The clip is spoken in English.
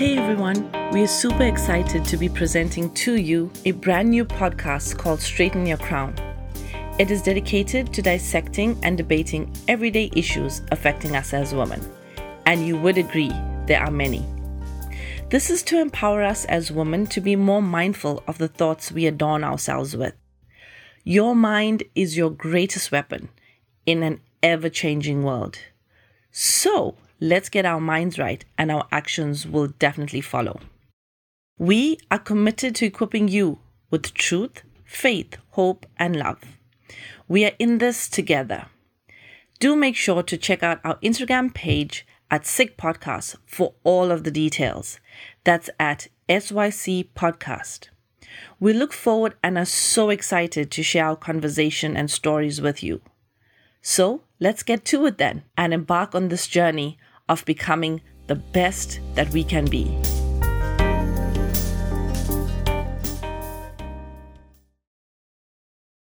Hey everyone, we are super excited to be presenting to you a brand new podcast called Straighten Your Crown. It is dedicated to dissecting and debating everyday issues affecting us as women. And you would agree, there are many. This is to empower us as women to be more mindful of the thoughts we adorn ourselves with. Your mind is your greatest weapon in an ever changing world. So, let's get our minds right, and our actions will definitely follow. We are committed to equipping you with truth, faith, hope, and love. We are in this together. Do make sure to check out our Instagram page at SYC Podcast for all of the details. That's at SYC Podcast. We look forward and are so excited to share our conversation and stories with you. So let's get to it then and embark on this journey of becoming the best that we can be.